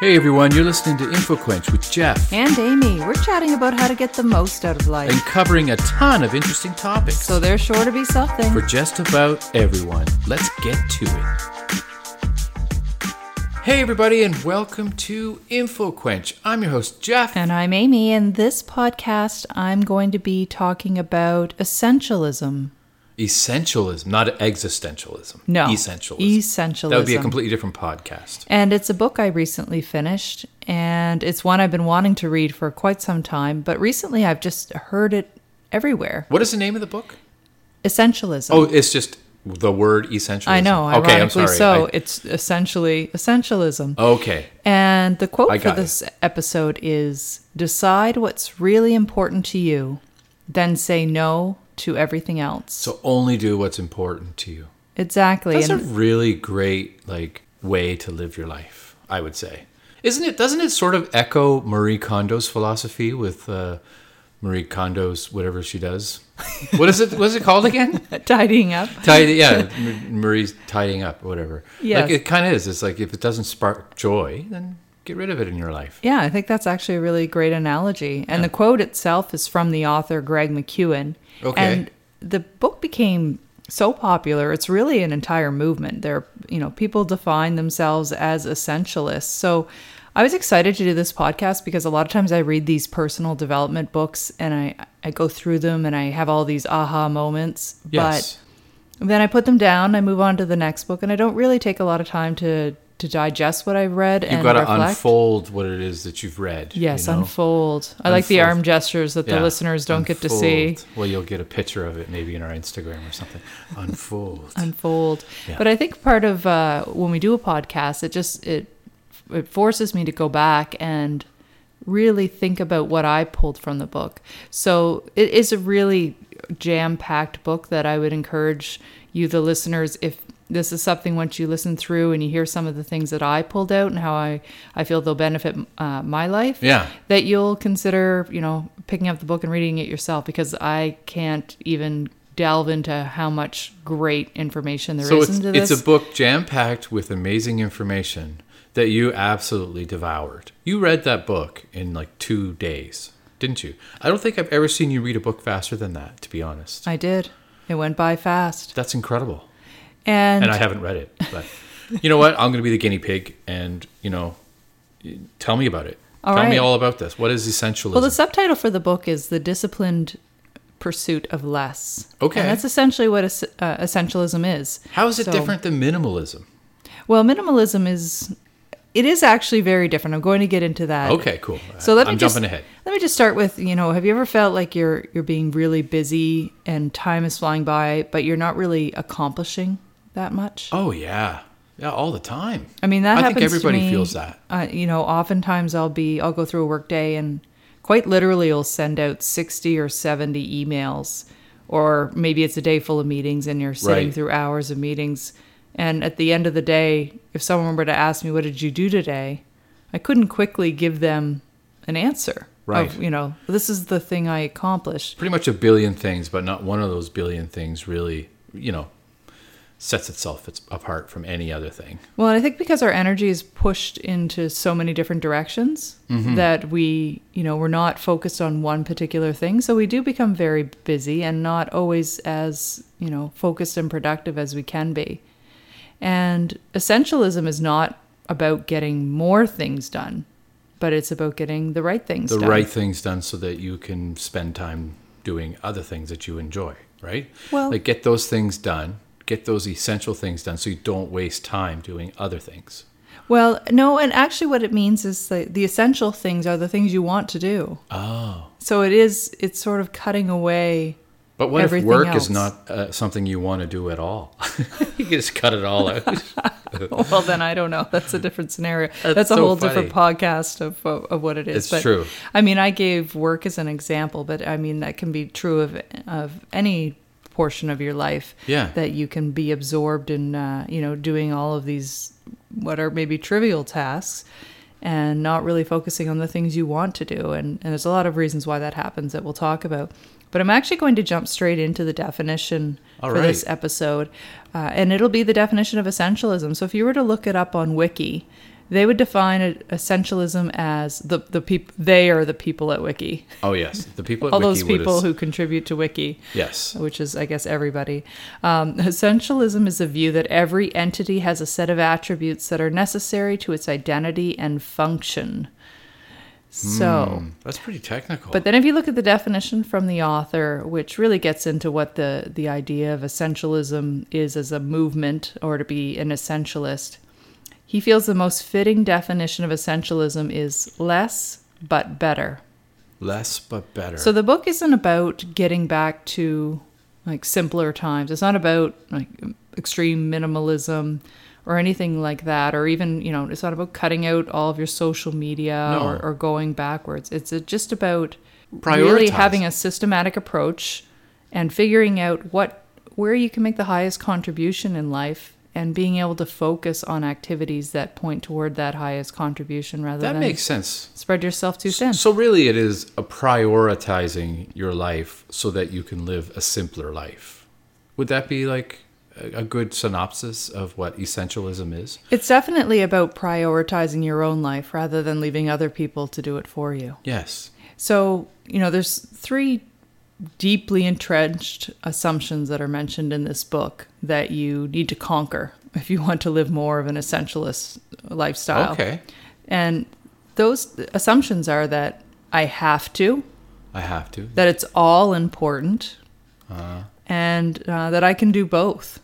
Hey everyone, you're listening to InfoQuench with Jeff And Amy, we're chatting about how to get the most out of life. and covering a ton of interesting topics So there's sure to be something. for just about everyone. Let's get to it. Hey everybody, and welcome to InfoQuench. I'm your host Jeff. And I'm Amy, and this podcast I'm going to be talking about essentialism. Essentialism, not existentialism. No. essentialism. Essentialism. That would be a completely different podcast. And it's a book I recently finished, and it's one I've been wanting to read for quite some time, but recently I've just heard it everywhere. What is the name of the book? Essentialism. Oh, it's just the word essentialism. I know, Okay, I'm sorry. so. I- It's essentially essentialism. okay. And the quote for got it. this episode is Decide what's really important to you, then say no to everything else. So only do what's important to you. exactly. That's a really great like way to live your life, I would say. Isn't it doesn't it sort of echo Marie Kondo's philosophy with uh, Marie Kondo's whatever she does? What is it what is it called again? tidying up. Tidy yeah, Marie's tidying up or whatever. Yes. Like it kind of is. It's like if it doesn't spark joy, then get rid of it in your life. Yeah, I think that's actually a really great analogy. And the quote itself is from the author Greg McKeown. Okay. And the book became so popular, it's really an entire movement. There, you know, people define themselves as essentialists. So I was excited to do this podcast because a lot of times I read these personal development books and I, I go through them and I have all these aha moments. Yes. But then I put them down, I move on to the next book, and I don't really take a lot of time to to digest what I've read You've got to unfold what it is that you've read. Yes, you know? unfold. I like the arm gestures that the Yeah, listeners don't get to see. Well, you'll get a picture of it maybe in our Instagram or something. Unfold. Unfold. Yeah. But I think part of uh, when we do a podcast, it just it it forces me to go back and really think about what I pulled from the book. So it is a really jam-packed book that I would encourage you, the listeners, if this is something once you listen through and you hear some of the things that I pulled out and how I, I feel they'll benefit uh, my life. Yeah. that you'll consider, you know, picking up the book and reading it yourself because I can't even delve into how much great information there is so it's, into this. it's a book jam packed with amazing information that you absolutely devoured. You read that book in like two days, didn't you? I don't think I've ever seen you read a book faster than that, to be honest. I did. It went by fast. That's incredible. And, And I haven't read it, but you know what? I'm going to be the guinea pig, and you know, tell me about it. All tell me all about this. What is essentialism? well, the subtitle for the book is The Disciplined Pursuit of Less. Okay. And that's essentially what es- uh, essentialism is. How is it So- different than minimalism? Well, minimalism is. It is actually very different. I'm going to get into that. Okay, cool. So let me I'm just, jumping ahead. Let me just start with you know, have you ever felt like you're you're being really busy and time is flying by, but you're not really accomplishing that much? Oh yeah, yeah, all the time. I mean, that I happens. think everybody to me, feels that. Uh, you know, oftentimes I'll be I'll go through a work day and quite literally I'll send out sixty or seventy emails, or maybe it's a day full of meetings and you're sitting Right. through hours of meetings. And at the end of the day, if someone were to ask me, "What did you do today?" I couldn't quickly give them an answer. Right. Of, you know, this is the thing I accomplished. Pretty much a billion things, but not one of those billion things really, you know, sets itself apart from any other thing. Well, I think because our energy is pushed into so many different directions Mm-hmm. that we, you know, we're not focused on one particular thing. So we do become very busy and not always as, you know, focused and productive as we can be. And essentialism is not about getting more things done, but it's about getting the right things The done. right things done so that you can spend time doing other things that you enjoy, right? Well- like get those things done, get those essential things done so you don't waste time doing other things. Well, no, and actually what it means is that the essential things are the things you want to do. Oh. So it is it's sort of cutting away But what if work else. is not uh, something you want to do at all? you can just cut it all out. well then i don't know that's a different scenario That's that's, a so whole different podcast of, of, of what it is It's true. i mean i gave work as an example but i mean that can be true of of any portion of your life Yeah. that you can be absorbed in uh, you know doing all of these what are maybe trivial tasks and not really focusing on the things you want to do and, and there's a lot of reasons why that happens that we'll talk about but i'm actually going to jump straight into the definition All for this episode, uh, and it'll be the definition of essentialism. So if you were to look it up on Wiki, they would define essentialism as the the people they are the people at Wiki, Oh yes, the people at all Wiki those people who contribute to Wiki yes. which is, I guess, everybody. Um, essentialism is a view that every entity has a set of attributes that are necessary to its identity and function. So, Hmm, that's pretty technical. but then if you look at the definition from the author, which really gets into what the, the idea of essentialism is as a movement or to be an essentialist, he feels the most fitting definition of essentialism is less but better. less but better. So the book isn't about getting back to like simpler times. It's not about like extreme minimalism or anything like that, or even you know, it's not about cutting out all of your social media No. or, or going backwards. It's just about really having a systematic approach and figuring out what where you can make the highest contribution in life and being able to focus on activities that point toward that highest contribution rather that than makes sense. spread yourself too thin. So really, it is a prioritizing your life so that you can live a simpler life. Would that be like a a good synopsis of what essentialism is? It's definitely about prioritizing your own life rather than leaving other people to do it for you. Yes. So, you know, there's three deeply entrenched assumptions that are mentioned in this book that you need to conquer if you want to live more of an essentialist lifestyle. Okay. And those assumptions are that I have to, I have to. that it's all important, Uh, and uh, that I can do both.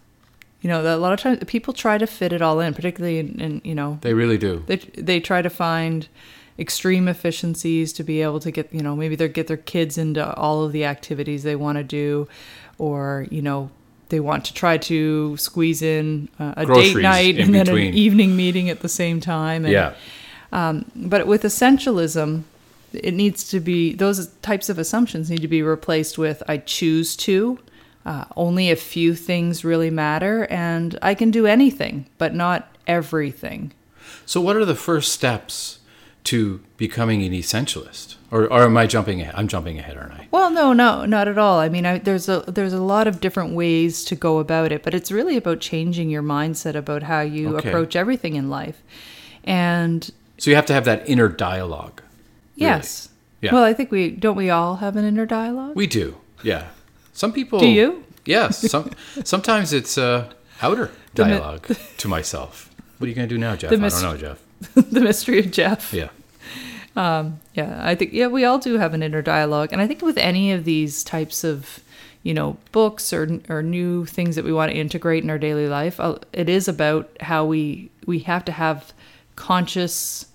You know, that a lot of times people try to fit it all in, particularly in, in you know, they really do. they they try to find extreme efficiencies to be able to get you know maybe they get their kids into all of the activities they want to do or you know they want to try to squeeze in uh, a date night and then an evening meeting at the same time and, yeah. but with essentialism it needs to be those types of assumptions need to be replaced with i choose to uh, only a few things really matter and i can do anything but not everything So, what are the first steps to becoming an essentialist? Or, or am I jumping ahead? I'm jumping ahead, aren't I? Well, no, no, not at all. I mean, I, there's a there's a lot of different ways to go about it, but it's really about changing your mindset about how you Okay. approach everything in life. And So, you have to have that inner dialogue. really. yes, Yeah. well, I think we don't we all have an inner dialogue. We do. Yeah. Some people. Do you? Yes. Some, sometimes it's uh, outer The mi- dialogue to myself. What are you going to do now, Jeff? The I mis- don't know, Jeff. the mystery of Jeff. Yeah. Yeah, I think yeah, we all do have an inner dialogue, and I think with any of these types of, you know, books or or new things that we want to integrate in our daily life, uh, it is about how we we have to have conscious,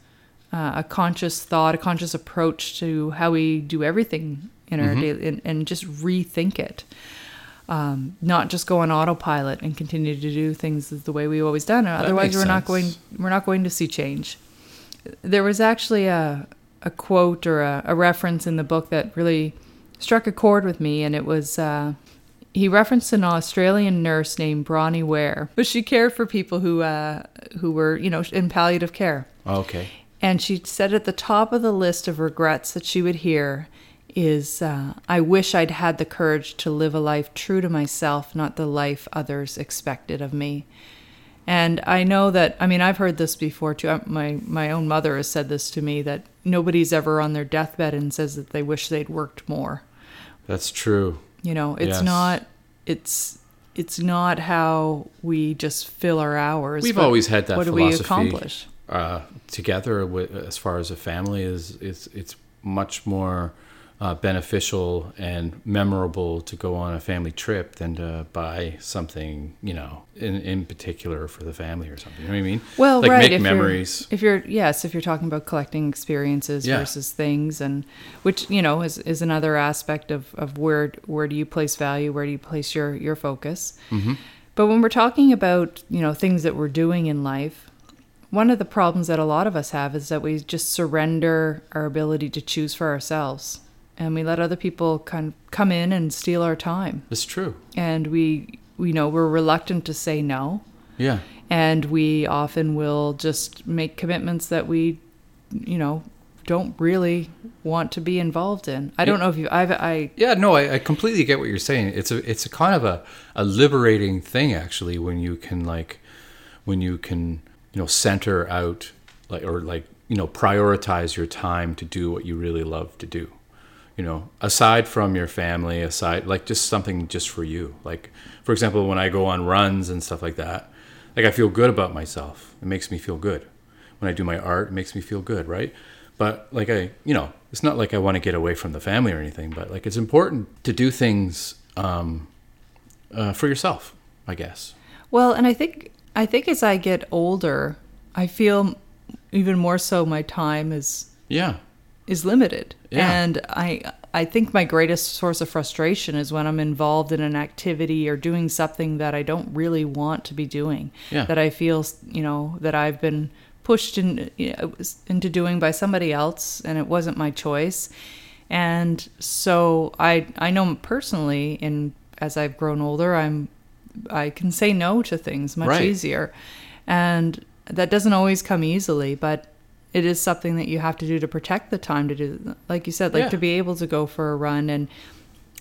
uh, a conscious thought, a conscious approach to how we do everything in our daily, and, and just rethink it. Um, not just go on autopilot and continue to do things the way we've always done. Otherwise, we're not going we're not going to see change there was actually a a quote or a, a reference in the book that really struck a chord with me, and it was uh, he referenced an Australian nurse named Bronnie Ware, but she cared for people who uh, who were you know in palliative care, Okay. and she said at the top of the list of regrets that she would hear is uh, I wish I'd had the courage to live a life true to myself, not the life others expected of me. And I know that I mean I've heard this before too. Uh, My my own mother has said this to me that nobody's ever on their deathbed and says that they wish they'd worked more. That's true. You know, it's Yes. not it's it's not how we just fill our hours. We've always had that What do we accomplish? Uh, together, with, as far as a family, is it's it's much more uh, beneficial and memorable to go on a family trip than to buy something, you know, in in particular for the family or something. You know what I mean? Well, like right. make if memories. You're, if you're yes, if you're talking about collecting experiences Yeah. versus things, and which you know is, is another aspect of, of where where do you place value, where do you place your your focus. Mm-hmm. But when we're talking about you know things that we're doing in life, one of the problems that a lot of us have is that we just surrender our ability to choose for ourselves, and we let other people kind of come in and steal our time, It's true. and we we know we're reluctant to say no Yeah. and we often will just make commitments that we you know don't really want to be involved in. I don't know if you I've I Yeah, no, I, I completely get what you're saying. It's a it's a kind of a, a liberating thing actually when you can like when you can you know center out like or like you know prioritize your time to do what you really love to do. You know, aside from your family, aside like just something just for you. Like for example, when I go on runs and stuff like that, like I feel good about myself. It makes me feel good. When I do my art, it makes me feel good, right? But like I, you know, it's not like I want to get away from the family or anything, but like it's important to do things um, uh, for yourself, I guess. Well, and I think I think as I get older, I feel even more so my time is Yeah, is limited. Yeah. And I I think my greatest source of frustration is when I'm involved in an activity or doing something that I don't really want to be doing. Yeah. That I feel, you know, that I've been pushed in, you know, into doing by somebody else and it wasn't my choice. And so I I know personally in as I've grown older, I'm I can say no to things much Right. easier. And that doesn't always come easily, but it is something that you have to do to protect the time to do like you said, like Yeah. to be able to go for a run and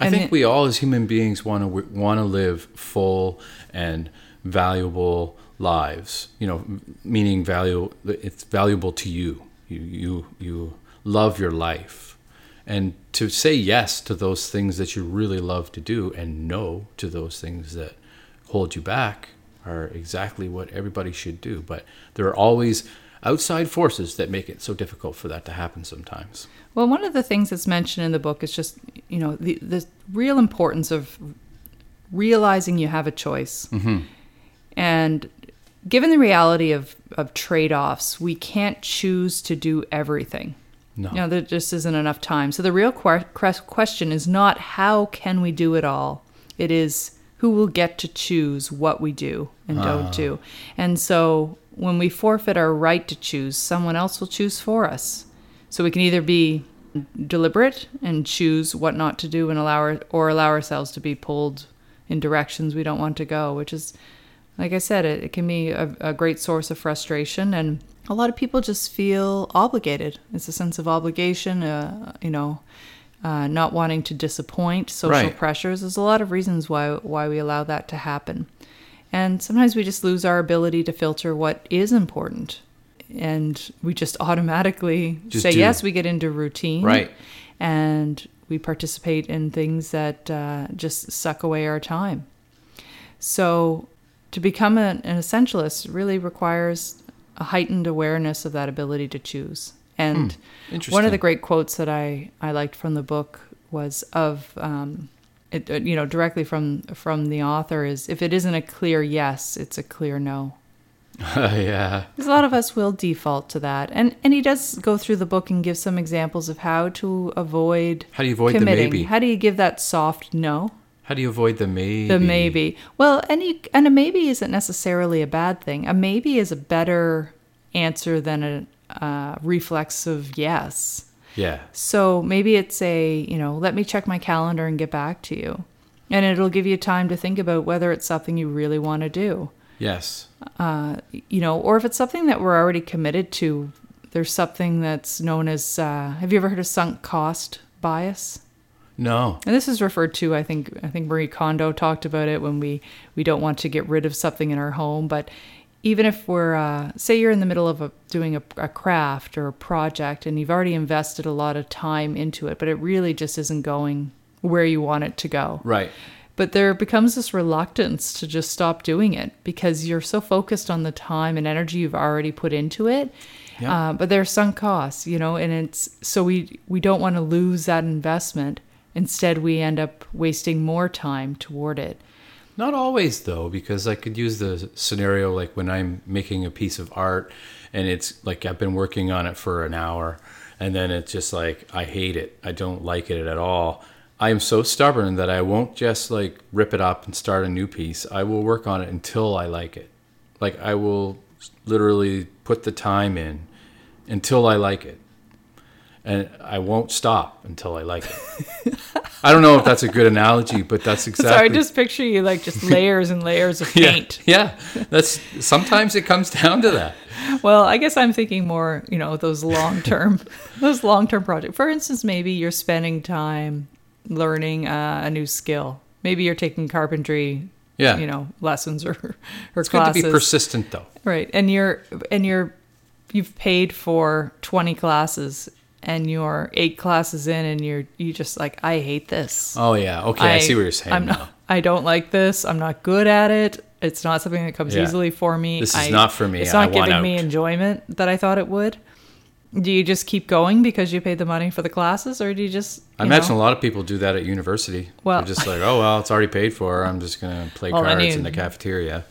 I think it- we all as human beings want to want to live full and valuable lives. You know, meaning value. It's valuable to you. You you you love your life, and to say yes to those things that you really love to do, and no to those things that hold you back, are exactly what everybody should do. But there are always outside forces that make it so difficult for that to happen sometimes. Well, one of the things that's mentioned in the book is just, you know, the, the real importance of realizing you have a choice. Mm-hmm. And given the reality of, of trade offs, we can't choose to do everything. No. You know, there just isn't enough time. So the real que- que- question is not how can we do it all? It is who will get to choose what we do and don't ah. do. And so when we forfeit our right to choose, someone else will choose for us. So we can either be deliberate and choose what not to do and allow our, or allow ourselves to be pulled in directions we don't want to go, which is like I said, it, it can be a, a great source of frustration, and a lot of people just feel obligated. It's a sense of obligation, uh, you know, uh, not wanting to disappoint, social Right. pressures. There's a lot of reasons why why we allow that to happen, and sometimes we just lose our ability to filter what is important, and we just automatically Just say do. yes. We get into routine, Right. and we participate in things that uh, just suck away our time. So, to become an, an essentialist really requires a heightened awareness of that ability to choose. And one of the great quotes that I, I liked from the book was of, um, it, uh, you know, directly from from the author is if it isn't a clear yes, it's a clear no. yeah. Because a lot of us will default to that, and and he does go through the book and give some examples of how to avoid How do you avoid the maybe? How do you give that soft no? How do you avoid the maybe? The maybe. Well, and you, and a maybe isn't necessarily a bad thing. A maybe is a better answer than a uh, reflexive yes. Yeah. So maybe it's a, you know, let me check my calendar and get back to you. And it'll give you time to think about whether it's something you really want to do. Yes. Uh, you know, or if it's something that we're already committed to, there's something that's known as, uh, have you ever heard of sunk cost bias? No. And this is referred to, I think, I think Marie Kondo talked about it when we we don't want to get rid of something in our home. But even if we're, uh, say, you're in the middle of a, doing a, a craft or a project, and you've already invested a lot of time into it, but it really just isn't going where you want it to go. Right. But there becomes this reluctance to just stop doing it because you're so focused on the time and energy you've already put into it. Yeah. Uh, but there are sunk costs, you know, and it's so we we don't want to lose that investment. Instead, we end up wasting more time toward it. Not always though, because I could use the scenario like when I'm making a piece of art and it's like I've been working on it for an hour and then it's just like I hate it. I don't like it at all. I am so stubborn that I won't just like rip it up and start a new piece. I will work on it until I like it. Like I will literally put the time in until I like it. And I won't stop until I like it. I don't know if that's a good analogy, but that's exactly. Sorry, I just picture you like just layers and layers of paint. yeah. That's sometimes it comes down to that. Well, I guess I'm thinking more, you know, those long term, those long term projects. For instance, maybe you're spending time learning uh, a new skill. Maybe you're taking carpentry, Yeah. you know, lessons or or It's good classes. to be persistent, though. Right. And you're and you're you've paid for 20 classes and you're 8 classes in and you're you just like I hate this. Oh yeah. Okay, I, see what you're saying. I'm now. not I don't like this. I'm not good at it. It's not something that comes Yeah. easily for me. This is I- not for me. It's not I giving me enjoyment that I thought it would. Do you just keep going because you paid the money for the classes or do you just I imagine know- a lot of people do that at university. Well- They're just like, oh well, it's already paid for. I'm just gonna play Well, cards you- in the cafeteria.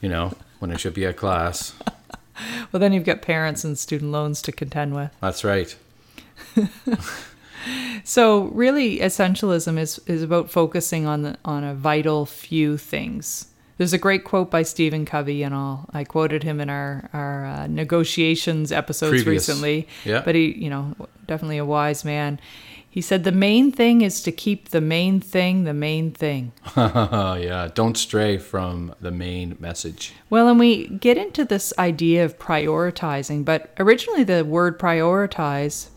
You know, when it should be a class. Well, then you've got parents and student loans to contend with. That's right. So really, essentialism is is about focusing on the on a vital few things. There's a great quote by Stephen Covey, and I'll I quoted him in our our uh, negotiations episodes Previous. recently. Yeah. But he, you know, definitely a wise man. He said the main thing is to keep the main thing the main thing. yeah. Don't stray from the main message. Well, and we get into this idea of prioritizing, but originally the word prioritize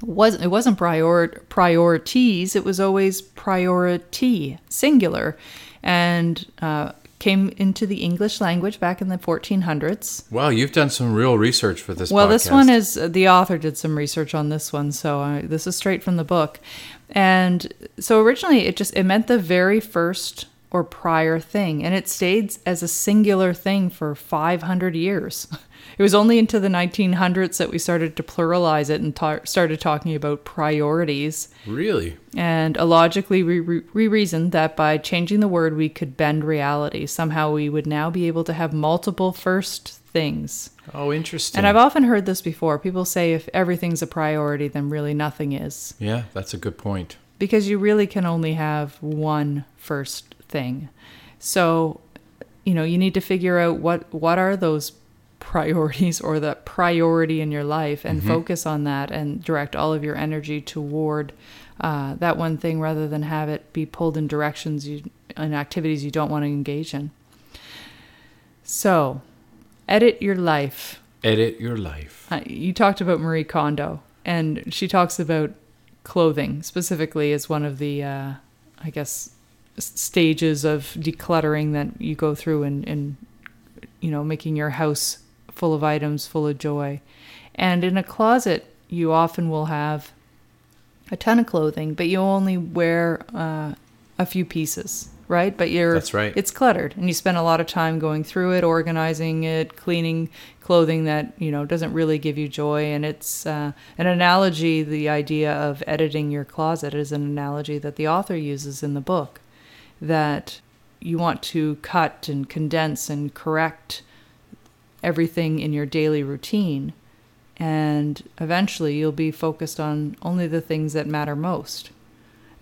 wasn't it wasn't prior priorities, it was always priority, singular, and uh, came into the English language back in the 1400s. Wow, you've done some real research for this. Well, this one is the author did some research on this one, so uh, this is straight from the book. And so originally, it just it meant the very first or prior thing, and it stayed as a singular thing for 500 years. It was only into the 1900s that we started to pluralize it and ta- started talking about priorities. really. And uh, illogically, we, re- reasoned that by changing the word, we could bend reality. Somehow, we would now be able to have multiple first things. Oh, interesting. And I've often heard this before. People say if everything's a priority, then really nothing is. yeah, that's a good point. Because you really can only have one first thing. So, you know, you need to figure out what what are those priorities or the priority in your life and focus on that and direct all of your energy toward uh, that one thing rather than have it be pulled in directions you and activities you don't want to engage in. So, edit your life. Edit your life. Uh, you talked about Marie Kondo, and she talks about clothing specifically as one of the, uh, I guess, stages of decluttering that you go through and, and, you know, making your house full of items, full of joy. And in a closet, you often will have a ton of clothing, but you only wear uh, a few pieces, right? But you're That's right. It's cluttered, and you spend a lot of time going through it, organizing it, cleaning clothing that you know doesn't really give you joy. And it's uh, an analogy. The idea of editing your closet is an analogy that the author uses in the book. That you want to cut and condense and correct everything in your daily routine and eventually you'll be focused on only the things that matter most.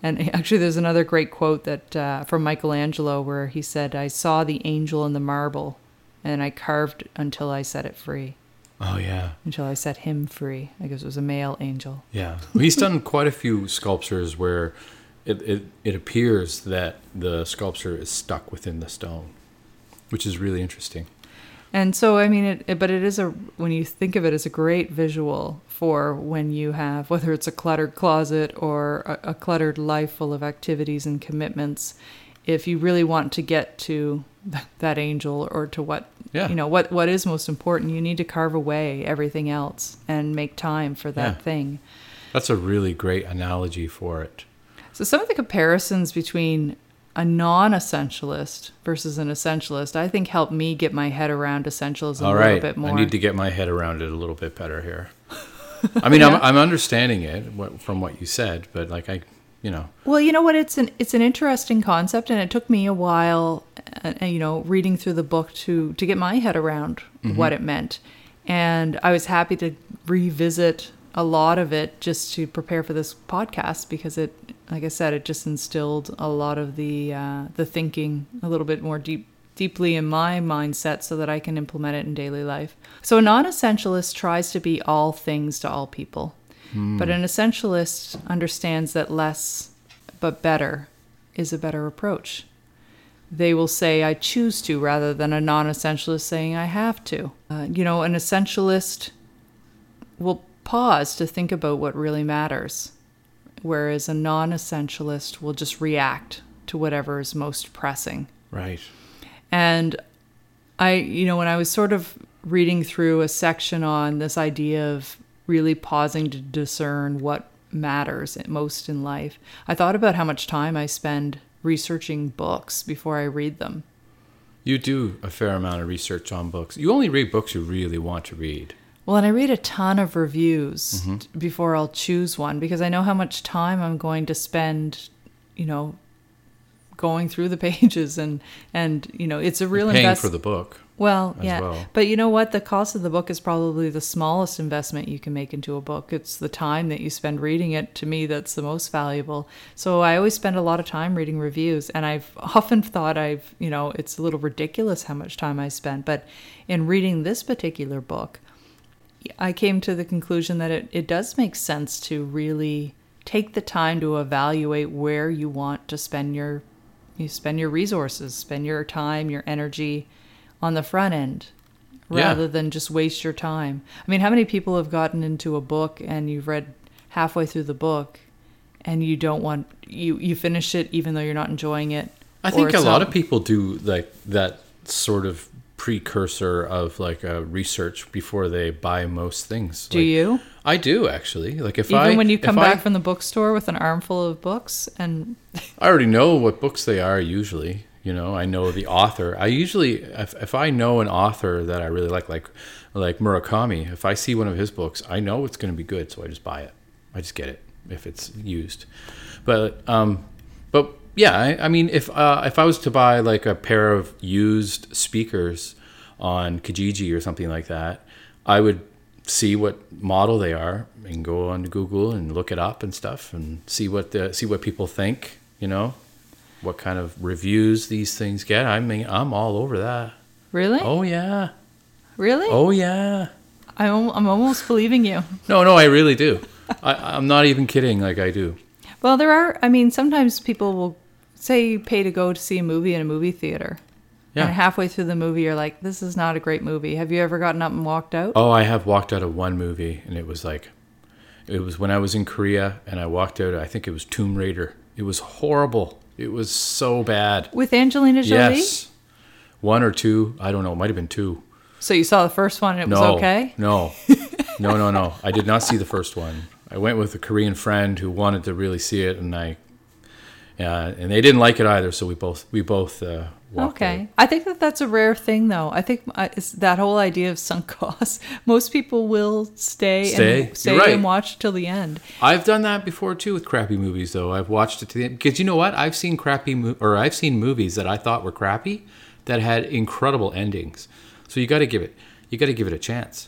And actually, there's another great quote that uh, from Michelangelo where he said, "I saw the angel in the marble, and I carved until I set it free, Oh yeah, until I set him free." I guess it was a male angel. yeah. Well, He's done quite a few sculptures where it, it it appears that the sculpture is stuck within the stone, which is really interesting. And so, I mean, it, it, but it is a, when you think of it as a great visual for when you have, whether it's a cluttered closet or a, a cluttered life full of activities and commitments, if you really want to get to that angel or to what, Yeah. you know, what, what is most important, you need to carve away everything else and make time for that Yeah. thing. That's a really great analogy for it. So some of the comparisons between a non-essentialist versus an essentialist, I think helped me get my head around essentialism All a little bit more. I need to get my head around it a little bit better here. I mean, I'm I'm understanding it from what you said, but like I, you know, Well, you know what? It's an it's an interesting concept, and it took me a while, uh, uh, you know, reading through the book to to get my head around what it meant, and I was happy to revisit a lot of it just to prepare for this podcast because it, like I said, it just instilled a lot of the uh, the thinking a little bit more deep deeply in my mindset so that I can implement it in daily life. So a non-essentialist tries to be all things to all people. But an essentialist understands that less but better is a better approach. They will say, I choose to, rather than a non essentialist saying, I have to. Uh, you know, an essentialist will pause to think about what really matters, whereas a non essentialist will just react to whatever is most pressing. Right. And I, you know, when I was sort of reading through a section on this idea of really pausing to discern what matters most in life, I thought about how much time I spend researching books before I read them. You do a fair amount of research on books. You only read books you really want to read. Well, and I read a ton of reviews mm-hmm. t- before I'll choose one because I know how much time I'm going to spend, you know, going through the pages and and you know, it's a real Paying invest- for the book. Well, as yeah. well. But you know what? The cost of the book is probably the smallest investment you can make into a book. It's the time that you spend reading it. To me, that's the most valuable. So I always spend a lot of time reading reviews, and I've often thought I've, you know, it's a little ridiculous how much time I spend. But in reading this particular book, I came to the conclusion that it, it does make sense to really take the time to evaluate where you want to spend your you spend your resources, spend your time, your energy on the front end Yeah. rather than just waste your time. I mean, how many people have gotten into a book and you've read halfway through the book and you don't want you you finish it even though you're not enjoying it? I think a lot not- of people do like that sort of precursor of like a research before they buy most things. Do Like, you? I do actually. Like if Even I when you come I- back from the bookstore with an armful of books and I already know what books they are usually. You know, I know the author. I usually, if, if I know an author that I really like, like like Murakami, if I see one of his books, I know it's going to be good, so I just buy it. I just get it if it's used. But um, but yeah, I, I mean, if uh, if I was to buy like a pair of used speakers on Kijiji or something like that, I would see what model they are and go on Google and look it up and stuff and see what the see what people think. You know, what kind of reviews these things get. I mean, I'm all over that. really, Oh yeah, really, oh yeah. I'm I'm almost believing you. No, no, I really do. I, I'm not even kidding. Like I do. Well, there are. I mean, sometimes people will say you pay to go to see a movie in a movie theater. Yeah. And halfway through the movie, you're like, "This is not a great movie." Have you ever gotten up and walked out? Oh, I have walked out of one movie, and it was like, it was when I was in Korea, and I walked out. I think it was Tomb Raider. It was horrible. It was so bad. With Angelina Jolie. Yes, one or two. I don't know. It might have been two. So you saw the first one and it was okay. no, no, no, no. I did not see the first one. I went with a Korean friend who wanted to really see it, and I, yeah, and they didn't like it either. So we both we both uh, walked Okay. I think that that's a rare thing, though. I think uh, it's that whole idea of sunk costs. Most people will stay, Stay. and stay right. and watch till the end. I've done that before too with crappy movies, though. I've watched it to the end because you know what? I've seen crappy mo- or I've seen movies that I thought were crappy that had incredible endings. So you got to give it you got to give it a chance.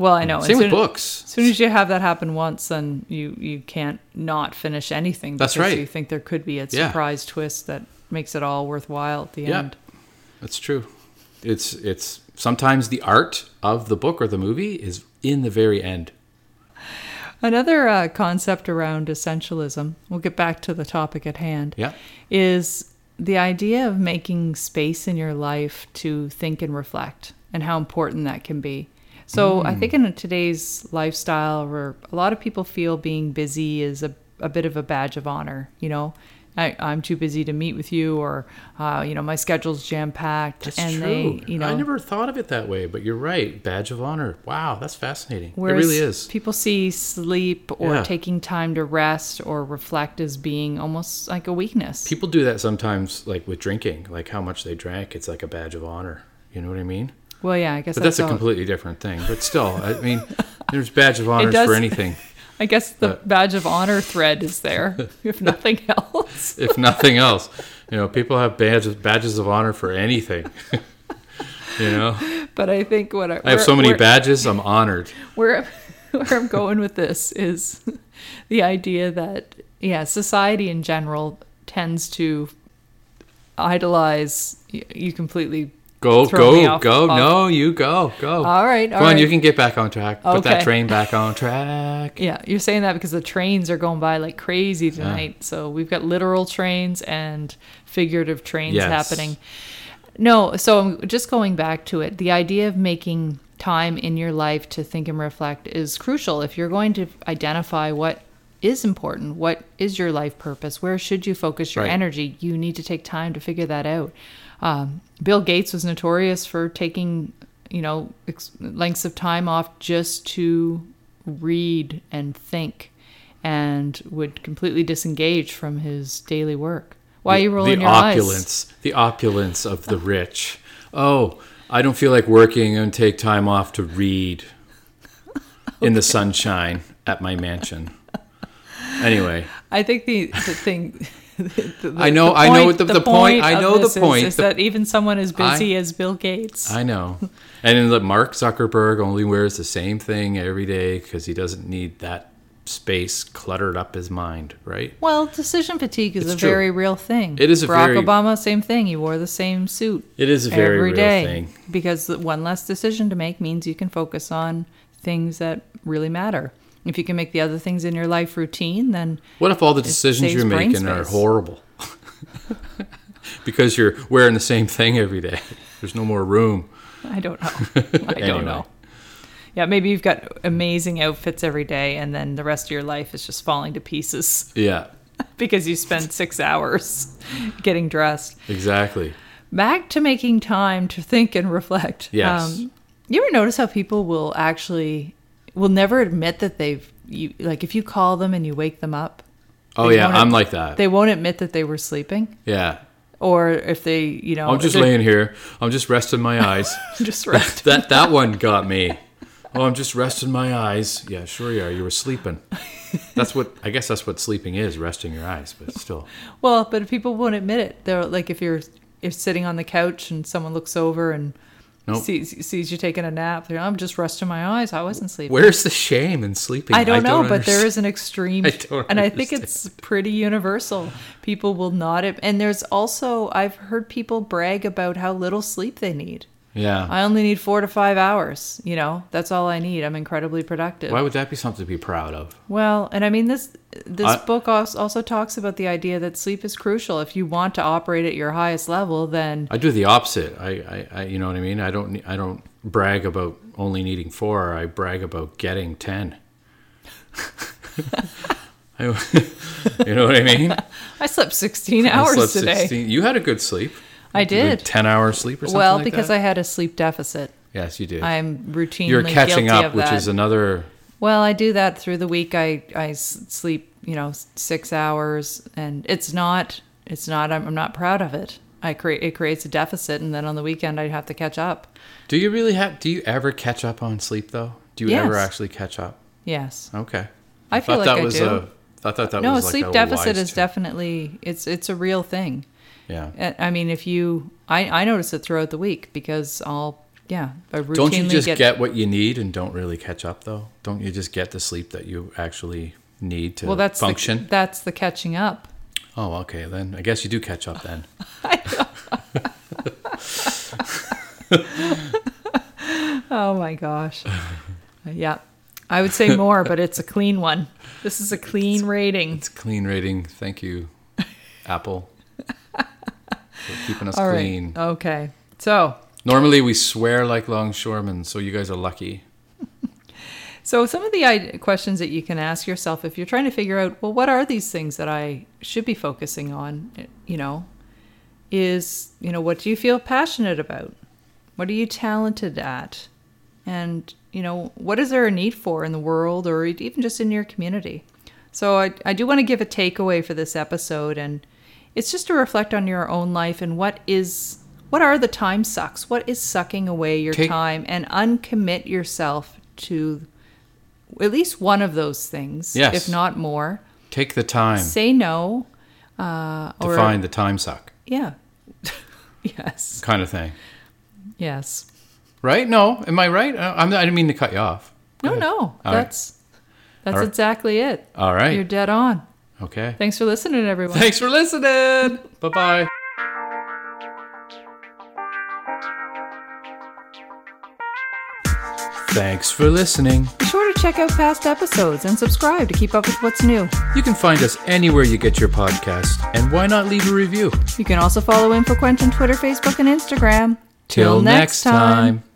Well, I know. Same as with soon, books. As soon as you have that happen once, then you you can't not finish anything. That's because right. You think there could be a Yeah. surprise twist that makes it all worthwhile at the Yeah. end. That's true. It's it's sometimes the art of the book or the movie is in the very end. Another uh, concept around essentialism, we'll get back to the topic at hand, Yeah. is the idea of making space in your life to think and reflect and how important that can be. So I think in today's lifestyle where a lot of people feel being busy is a, a bit of a badge of honor, you know. I, I'm too busy to meet with you, or uh, you know, my schedule's jam packed, That's and true. they, you know, I never thought of it that way, but you're right. Badge of honor. Wow, that's fascinating. It really is. People see sleep or Yeah. taking time to rest or reflect as being almost like a weakness. People do that sometimes, like with drinking, like how much they drank. It's like a badge of honor. You know what I mean? Well, yeah, I guess But that's a all- completely different thing. But still, I mean, there's badge of honors does- for anything. I guess the but- badge of honor thread is there, if nothing else. If nothing else, you know, people have badges badges of honor for anything. you know, But I think what I, I have so many badges. I'm honored. where, where I'm going with this is the idea that yeah, society in general tends to idolize you completely Go, go, off- go. off. No, you go, go. All right, all Come on, you can get back on track. Put that train back on track. Yeah, you're saying that because the trains are going by like crazy tonight. So we've got literal trains and figurative trains Yes. happening. No, so I'm just going back to it. The idea of making time in your life to think and reflect is crucial. If you're going to identify what is important, what is your life purpose, where should you focus your Right. energy, you need to take time to figure that out. Um, Bill Gates was notorious for taking, you know, ex- lengths of time off just to read and think, and would completely disengage from his daily work. Why are you rolling the your opulence, the opulence of the rich. Oh, I don't feel like working and take time off to read in the sunshine at my mansion. Anyway. I think the the thing. The- the- I know- the I know point- the- the point- I know the is- point. is, The- that even someone as busy I- as Bill Gates. I know. And then look, Mark Zuckerberg only wears the same thing every day because he doesn't need that space cluttered up his mind, right? well, decision fatigue is It's a true. very real thing. It is a Barack very- Obama, same thing. He wore the same suit It is a very every real day thing. because one less decision to make means you can focus on things that really matter. If you can make the other things in your life routine, then What if all the decisions you're making are horrible? because you're wearing the same thing every day. There's no more room. I don't know. I don't know. Yeah, maybe you've got amazing outfits every day, and then the rest of your life is just falling to pieces Yeah, because you spend six hours getting dressed. exactly. Back to making time to think and reflect. Um, Yes. you ever notice how people will actually will never admit that they've you like if you call them and you wake them up, Oh yeah, I'm ad- like that. they won't admit that they were sleeping, yeah, or if they you know I'm just laying here. I'm just resting my eyes. just rest. that that one got me. Oh, I'm just resting my eyes. Yeah, sure you are. You were sleeping. That's what I guess that's what sleeping is, resting your eyes, but still. Well, but people won't admit it. They're like if you're if sitting on the couch and someone looks over and Nope. sees sees you taking a nap, I'm just resting my eyes. I wasn't sleeping. Where's the shame in sleeping? I don't know, but there understand. is an extreme, I don't and I think it's pretty universal. People will not, and there's also I've heard people brag about how little sleep they need. Yeah. I only need four to five hours. You know, that's all I need. I'm incredibly productive. Why would that be something to be proud of? Well, and I mean this this I- book also talks about the idea that sleep is crucial. If you want to operate at your highest level, then I do the opposite. I, I, I you know what I mean. I don't, I don't brag about only needing four. I brag about getting ten. I, you know what I mean? I slept 16 I hours slept today. 16 You had a good sleep. I did. ten hours sleep or something Well, like because that? I had a sleep deficit. yes, you did. I'm routinely You're catching up, which is another. Well, I do that through the week. I I sleep, you know, six hours, and it's not it's not. I'm, I'm not proud of it. I create it creates a deficit, and then on the weekend I have to catch up. Do you really have? Do you ever catch up on sleep though? Do you ever actually catch up? Yes, Okay. I feel like that I was do. a. I thought that no, was like sleep a deficit is definitely it's it's a real thing. Yeah. Uh, I mean, if you, I I notice it throughout the week because I'll yeah, I routinely Don't you just get, get, what you need and don't really catch up though? Don't you just get the sleep that you actually need to well that's function? The, that's the catching up. oh, okay. Then I guess you do catch up then. Oh my gosh. yeah. I would say more, but it's a clean one. This is a clean rating. It's a clean rating. Thank you, Apple, for keeping us All right. clean. Okay. So, Normally we swear like longshoremen, so you guys are lucky. so some of the questions that you can ask yourself if you're trying to figure out, well, what are these things that I should be focusing on, you know, is, you know, what do you feel passionate about? What are you talented at? And, you know, what is there a need for in the world or even just in your community? So I, I do want to give a takeaway for this episode and it's just to reflect on your own life and what is what are the time sucks? What is sucking away your Take- time and uncommit yourself to at least one of those things, Yes. if not more. Take the time Say no. Uh, to or find the time suck yeah. yes. kind of thing. Yes. Right? No, am I right? I, I'm I didn't mean to cut you off. No, no. Right. that's that's All right. exactly it. All right. You're dead on. Okay. Thanks for listening, everyone. Thanks for listening. bye bye. Thanks for listening. Be sure to check out past episodes and subscribe to keep up with what's new. You can find us anywhere you get your podcast, and why not leave a review? You can also follow InfoQuench on Twitter, Facebook, and Instagram. Till, next time. time.